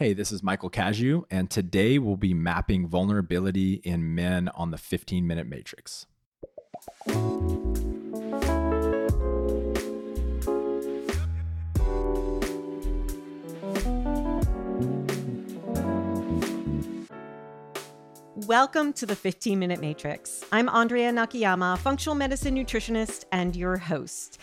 Hey, this is Michael Cazayoux, and today we'll be mapping vulnerability in men on the 15 minute matrix. Welcome to the 15 Minute Matrix. I'm Andrea Nakayama, functional medicine nutritionist and your host.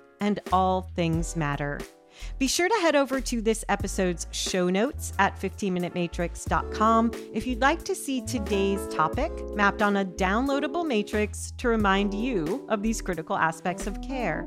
and all things matter. Be sure to head over to this episode's show notes at 15minutematrix.com if you'd like to see today's topic mapped on a downloadable matrix to remind you of these critical aspects of care.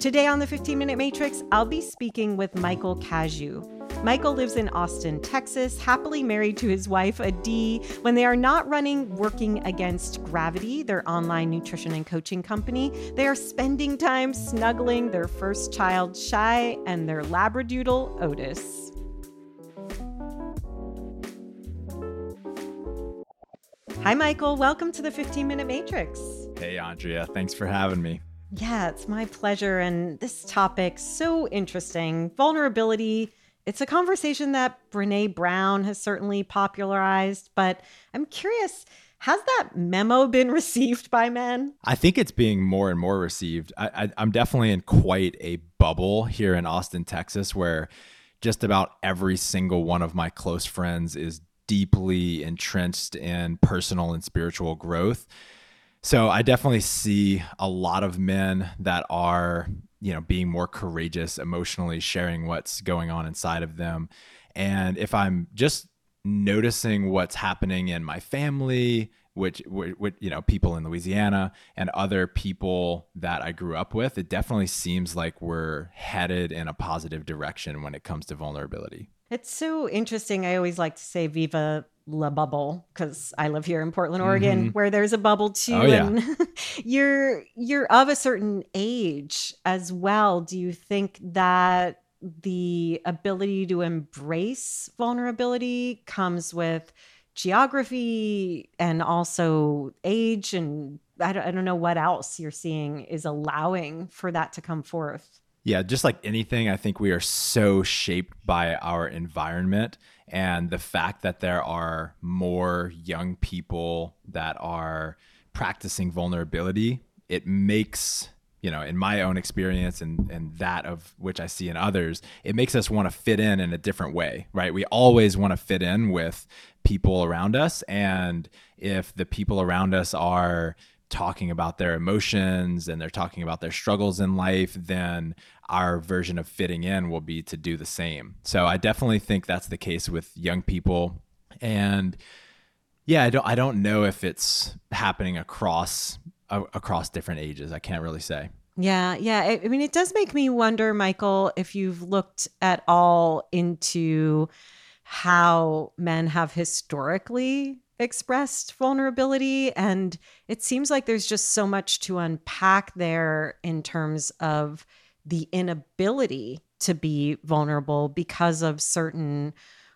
Today on the 15 Minute Matrix, I'll be speaking with Michael Cazayoux. Michael lives in Austin, Texas, happily married to his wife, Adee, when they are not running Working Against Gravity, their online nutrition and coaching company. They are spending time snuggling their first child, Shy, and their Labradoodle, Otis. Hi, Michael. Welcome to the 15 Minute Matrix. Hey, Andrea. Thanks for having me. Yeah, it's my pleasure. And this topic, so interesting vulnerability it's a conversation that Brene Brown has certainly popularized, but I'm curious has that memo been received by men? I think it's being more and more received. I, am definitely in quite a bubble here in Austin, Texas, where just about every single one of my close friends is deeply entrenched in personal and spiritual growth. So I definitely see a lot of men that are you know being more courageous emotionally sharing what's going on inside of them. And if i'm just noticing what's happening in my family which, which, you know people in louisiana and other people that i grew up with it definitely seems like we're headed in a positive direction when it comes to vulnerability it's so interesting i always like to say viva la bubble because I live here in Portland, Oregon, mm-hmm. where there's a bubble too. Oh, yeah. And you're you're of a certain age as well. Do you think that the ability to embrace vulnerability comes with geography and also age and I don't, I don't know what else you're seeing is allowing for that to come forth. Yeah, just like anything, I think we are so shaped by our environment and the fact that there are more young people that are practicing vulnerability it makes you know in my own experience and and that of which i see in others it makes us want to fit in in a different way right? We always want to fit in with people around us and if the people around us are talking about their emotions and they're talking about their struggles in life, then our version of fitting in will be to do the same. So I definitely think that's the case with young people. And yeah, I don't I don't know if it's happening across uh, across different ages. I can't really say. Yeah, yeah. I, I mean, it does make me wonder, Michael, if you've looked at all into how men have historically expressed vulnerability. And it seems like there's just so much to unpack there in terms of the inability to be vulnerable because of certain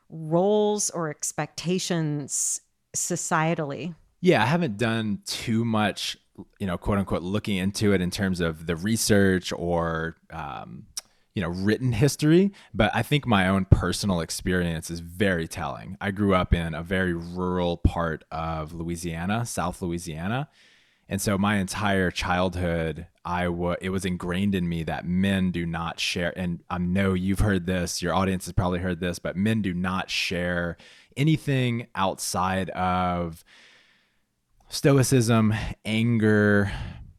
roles or expectations societally. Yeah, I haven't done too much, you know, quote unquote, looking into it in terms of the research or um, you know written history but i think my own personal experience is very telling. I grew up in a very rural part of louisiana south louisiana. And so my entire childhood i was it was ingrained in me that men do not share and i know you've heard this your audience has probably heard this but men do not share anything outside of stoicism anger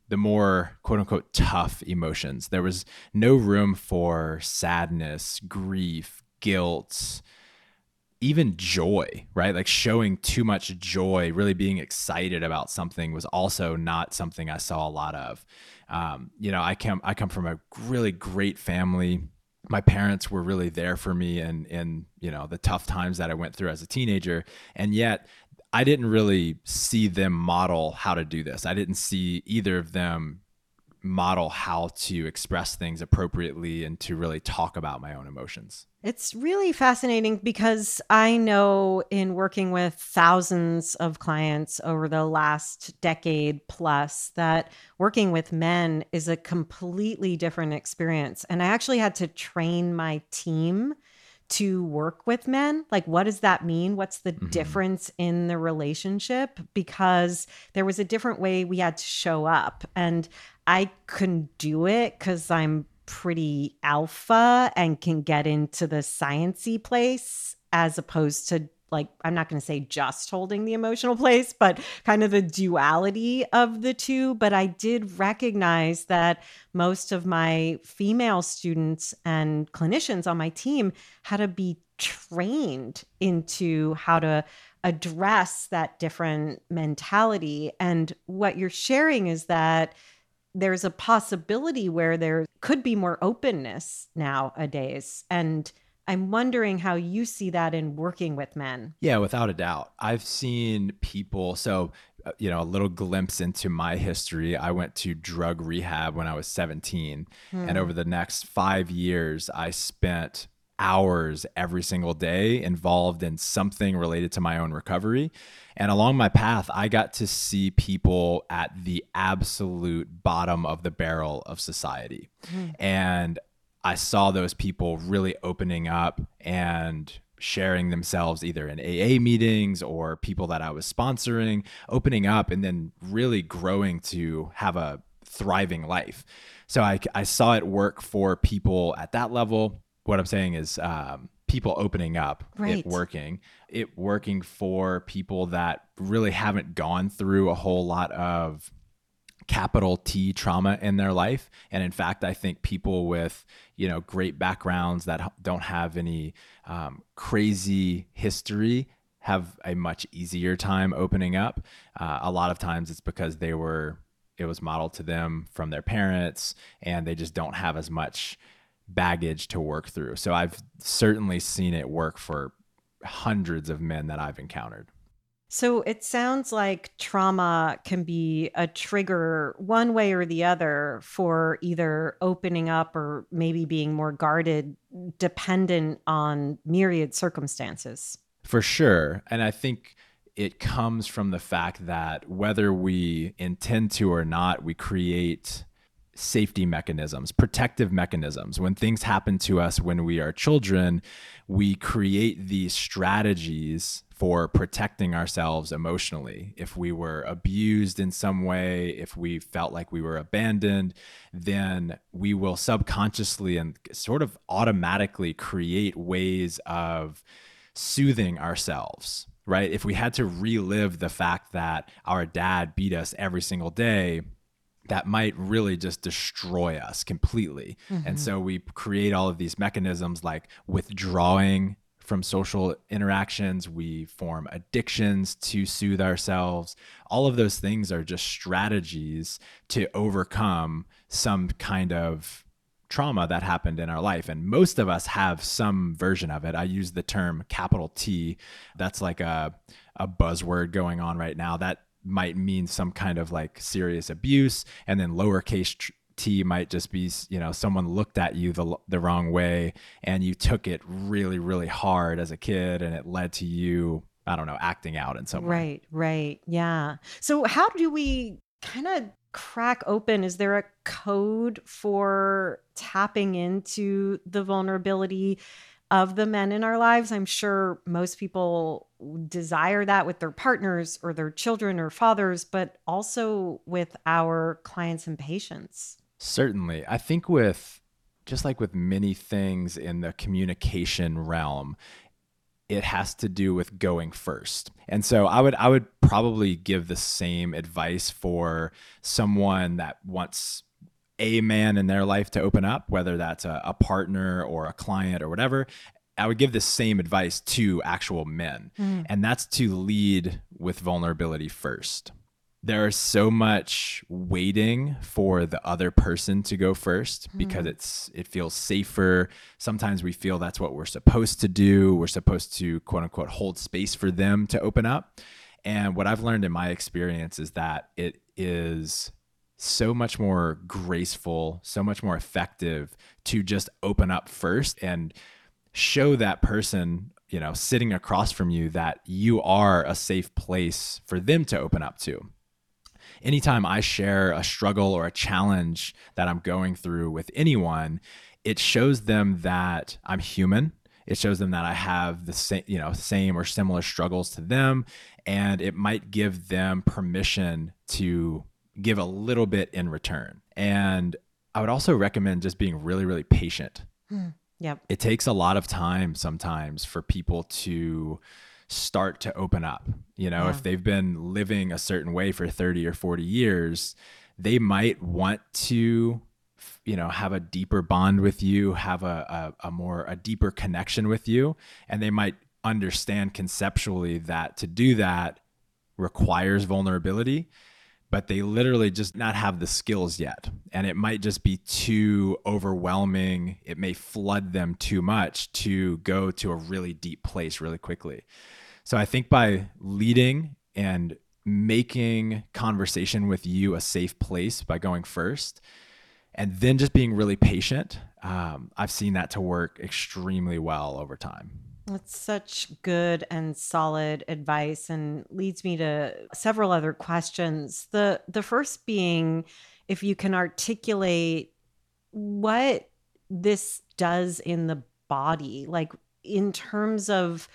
the more quote unquote tough emotions. There was no room for sadness, grief, guilt, even joy, right? Like showing too much joy, really being excited about something was also not something I saw a lot of. Um, you know, I come I come from a really great family. my parents were really there for me and in you know the tough times that I went through as a teenager and yet I didn't really see them model how to do this. I didn't see either of them model how to express things appropriately and to really talk about my own emotions. It's really fascinating because I know in working with thousands of clients over the last decade plus that working with men is a completely different experience. And I actually had to train my team to work with men? Like, what does that mean? What's the mm-hmm. difference in the relationship? Because there was a different way we had to show up. And I couldn't do it because I'm pretty alpha and can get into the sciency place as opposed to like I'm not going to say just holding the emotional place, but kind of the duality of the two. But I did recognize that most of my female students and clinicians on my team had to be trained into how to address that different mentality. And what you're sharing is that there's a possibility where there could be more openness nowadays. And I'm wondering how you see that in working with men. Yeah, without a doubt. I've seen people, so, uh, you know, a little glimpse into my history. I went to drug rehab when I was 17. Hmm. And over the next five years, I spent hours every single day involved in something related to my own recovery. And along my path, I got to see people at the absolute bottom of the barrel of society. Mm. And I saw those people really opening up and sharing themselves either in AA meetings or people that I was sponsoring, opening up and then really growing to have a thriving life. So I, I saw it work for people at that level. What I'm saying is, um, people opening up, right. it working, it working for people that really haven't gone through a whole lot of capital T trauma in their life. And in fact, I think people with, you know, great backgrounds that don't have any um, crazy history have a much easier time opening up. Uh, a lot of times it's because they were, it was modeled to them from their parents and they just don't have as much baggage to work through. So I've certainly seen it work for hundreds of men that I've encountered. So it sounds like trauma can be a trigger one way or the other for either opening up or maybe being more guarded, dependent on myriad circumstances. For sure. And I think it comes from the fact that whether we intend to or not, we create safety mechanisms, protective mechanisms. When things happen to us when we are children, we create these strategies for protecting ourselves emotionally. If we were abused in some way, if we felt like we were abandoned, then we will subconsciously and sort of automatically create ways of soothing ourselves. Right. If we had to relive the fact that our dad beat us every single day, that might really just destroy us completely. Mm-hmm. And so we create all of these mechanisms like withdrawing from social interactions. We form addictions to soothe ourselves. All of those things are just strategies to overcome some kind of trauma that happened in our life. And most of us have some version of it. I use the term capital T. That's like a, a buzzword going on right now. That might mean some kind of like serious abuse and then lowercase t might just be you know someone looked at you the, the wrong way and you took it really really hard as a kid and it led to you i don't know acting out in some right, way. Right right yeah. So how do we kind of crack open? Is there a code for tapping into the vulnerability of the men in our lives. I'm sure most people desire that with their partners or their children or fathers, but also with our clients and patients. Certainly. I think with just like with many things in the communication realm, it has to do with going first. And so I would I would probably give the same advice for someone that wants a man in their life to open up, whether that's a, a partner or a client or whatever, I would give the same advice to actual men. Mm. And that's to lead with vulnerability first. there's so much waiting for the other person to go 1st mm-hmm. because it's it feels safer sometimes we feel that's what we're supposed to do we're supposed to quote unquote hold space for them to open up and what i've learned in my experience is that it is so much more graceful so much more effective to just open up first and show that person you know sitting across from you that you are a safe place for them to open up to anytime I share a struggle or a challenge that I'm going through with anyone, it shows them that I'm human. It shows them that I have the same, you know, same or similar struggles to them, and it might give them permission to give a little bit in return. And I would also recommend just being really, really patient. Hmm. Yep. It takes a lot of time sometimes for people to start to open up. You know, yeah. if they've been living a certain way for 30 or 40 years, they might want to you know have a deeper bond with you have a, a, a, more a deeper connection with you and they might understand conceptually that to do that requires vulnerability but they literally just not have the skills yet. And it might just be too overwhelming. It may flood them too much to go to a really deep place really quickly. So i think by leading and making conversation with you a safe place by going first and then just being really patient um, i've seen that to work extremely well over time that's such good and solid advice and leads me to several other questions. The the first being if you can articulate what this does in the body, like in terms of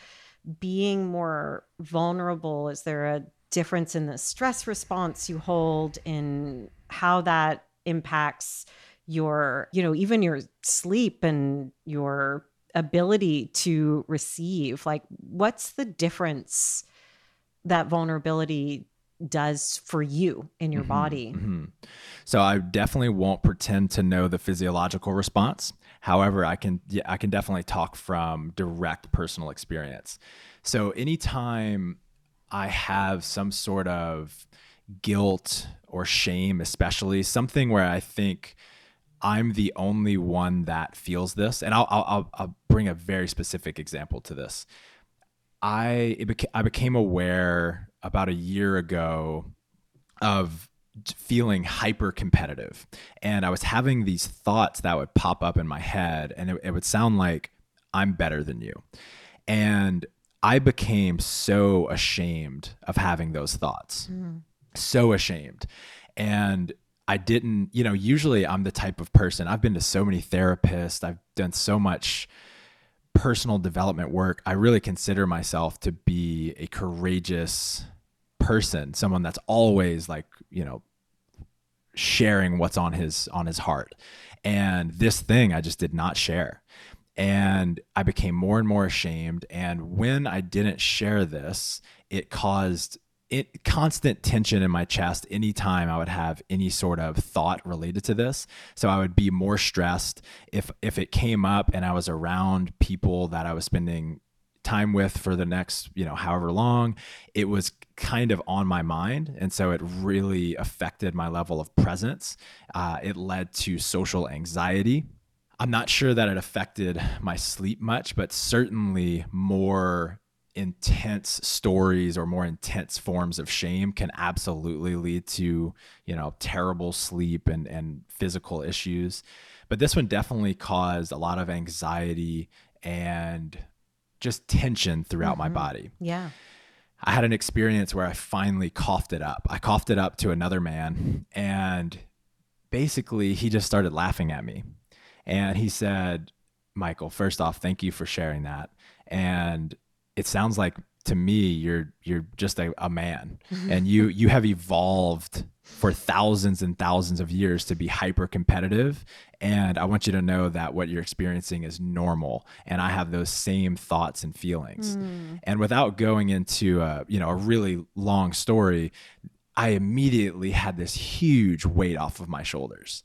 being more vulnerable, is there a difference in the stress response you hold in how that impacts your, you know, even your sleep and your ability to receive like what's the difference that vulnerability does for you in your mm-hmm, body? mm-hmm. so i definitely won't pretend to know the physiological response. However i can yeah, i can definitely talk from direct personal experience. So anytime i have some sort of guilt or shame especially something where i think I'm the only one that feels this, and I'll I'll, I'll bring a very specific example to this. I beca- I became aware about a year ago of feeling hyper competitive, and I was having these thoughts that would pop up in my head, and it, it would sound like I'm better than you, and I became so ashamed of having those thoughts, mm. so ashamed, and I didn't, you know, usually I'm the type of person, I've been to so many therapists, I've done so much personal development work. I really consider myself to be a courageous person, someone that's always like, you know, sharing what's on his on his heart. And this thing I just did not share. And I became more and more ashamed and when I didn't share this, it caused it, constant tension in my chest anytime I would have any sort of thought related to this. So I would be more stressed if if it came up and I was around people that I was spending time with for the next, you know, however long, it was kind of on my mind. And so it really affected my level of presence. Uh, it led to social anxiety. I'm not sure that it affected my sleep much, but certainly more intense stories or more intense forms of shame can absolutely lead to you know terrible sleep and and physical issues. But this one definitely caused a lot of anxiety and just tension throughout mm-hmm. my body. Yeah. I had an experience where i finally coughed it up. I coughed it up to another man and basically he just started laughing at me. And he said michael first off thank you for sharing that. And it sounds like to me you're you're just a, a man. Mm-hmm. and you you have evolved for thousands and thousands of years to be hyper competitive and i want you to know that what you're experiencing is normal. And i have those same thoughts and feelings. Mm. and without going into a you know a really long story i immediately had this huge weight off of my shoulders.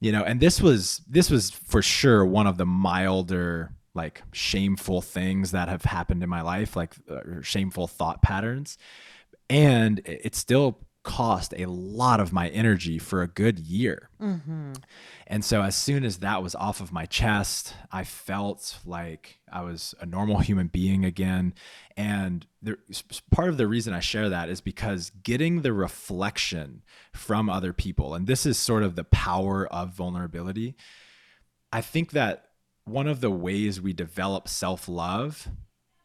You know and this was this was for sure one of the milder like shameful things that have happened in my life, like uh, shameful thought patterns. And it still cost a lot of my energy for a good year. Mm-hmm. And so, as soon as that was off of my chest, I felt like I was a normal human being again. And there, part of the reason I share that is because getting the reflection from other people, and this is sort of the power of vulnerability. I think that one of the ways we develop self love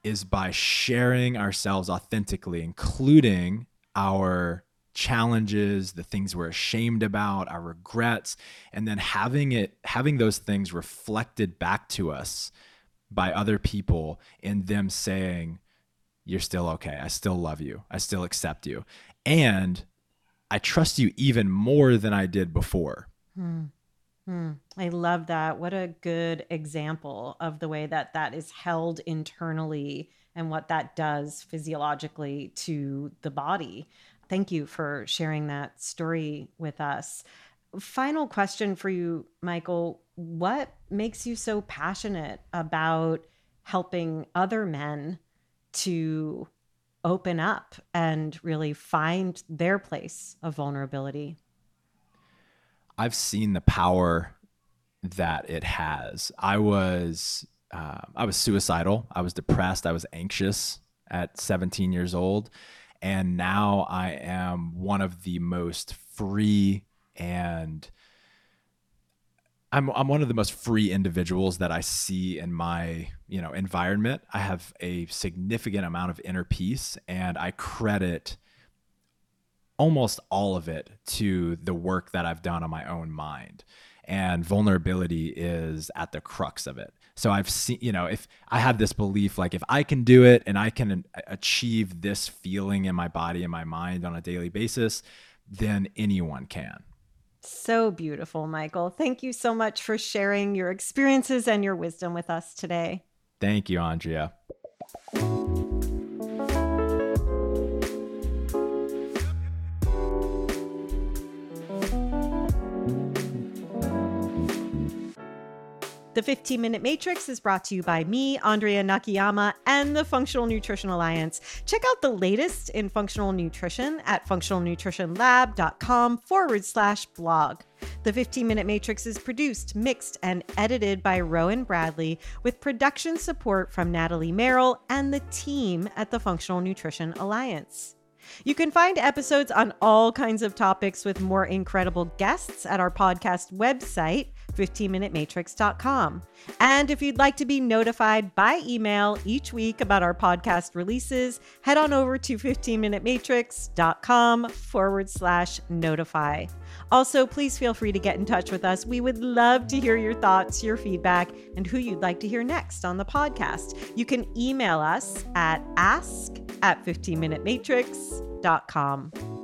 is by sharing ourselves authentically, including our challenges, the things we're ashamed about, our regrets, and then having it having those things reflected back to us by other people and them saying you're still okay. I still love you. I still accept you. And I trust you even more than I did before. Hmm. Hmm. I love that. What a good example of the way that that is held internally and what that does physiologically to the body. Thank you for sharing that story with us. Final question for you, Michael. What makes you so passionate about helping other men to open up and really find their place of vulnerability? I've seen the power that it has. I was uh, I was suicidal. I was depressed. I was anxious at 17 years old, and now I am one of the most free and I'm I'm one of the most free individuals that I see in my, you know, environment. I have a significant amount of inner peace and I credit almost all of it to the work that I've done on my own mind. And vulnerability is at the crux of it. So I've seen, you know, if I have this belief, like if I can do it and I can achieve this feeling in my body and my mind on a daily basis, then anyone can. So beautiful, Michael. Thank you so much for sharing your experiences and your wisdom with us today. Thank you, Andrea. The 15 Minute Matrix is brought to you by me, Andrea Nakayama, and the Functional Nutrition Alliance. Check out the latest in functional nutrition at functionalnutritionlab.com forward slash blog. The 15 Minute Matrix is produced, mixed, and edited by Rowan Bradley with production support from Natalie Merrill and the team at the Functional Nutrition Alliance. You can find episodes on all kinds of topics with more incredible guests at our podcast website 15minutematrix.com. And if you'd like to be notified by email each week about our podcast releases, head on over to 15minutematrix.com forward slash notify. Also, please feel free to get in touch with us. We would love to hear your thoughts, your feedback, and who you'd like to hear next on the podcast. You can email us at ask at 15minutematrix.com.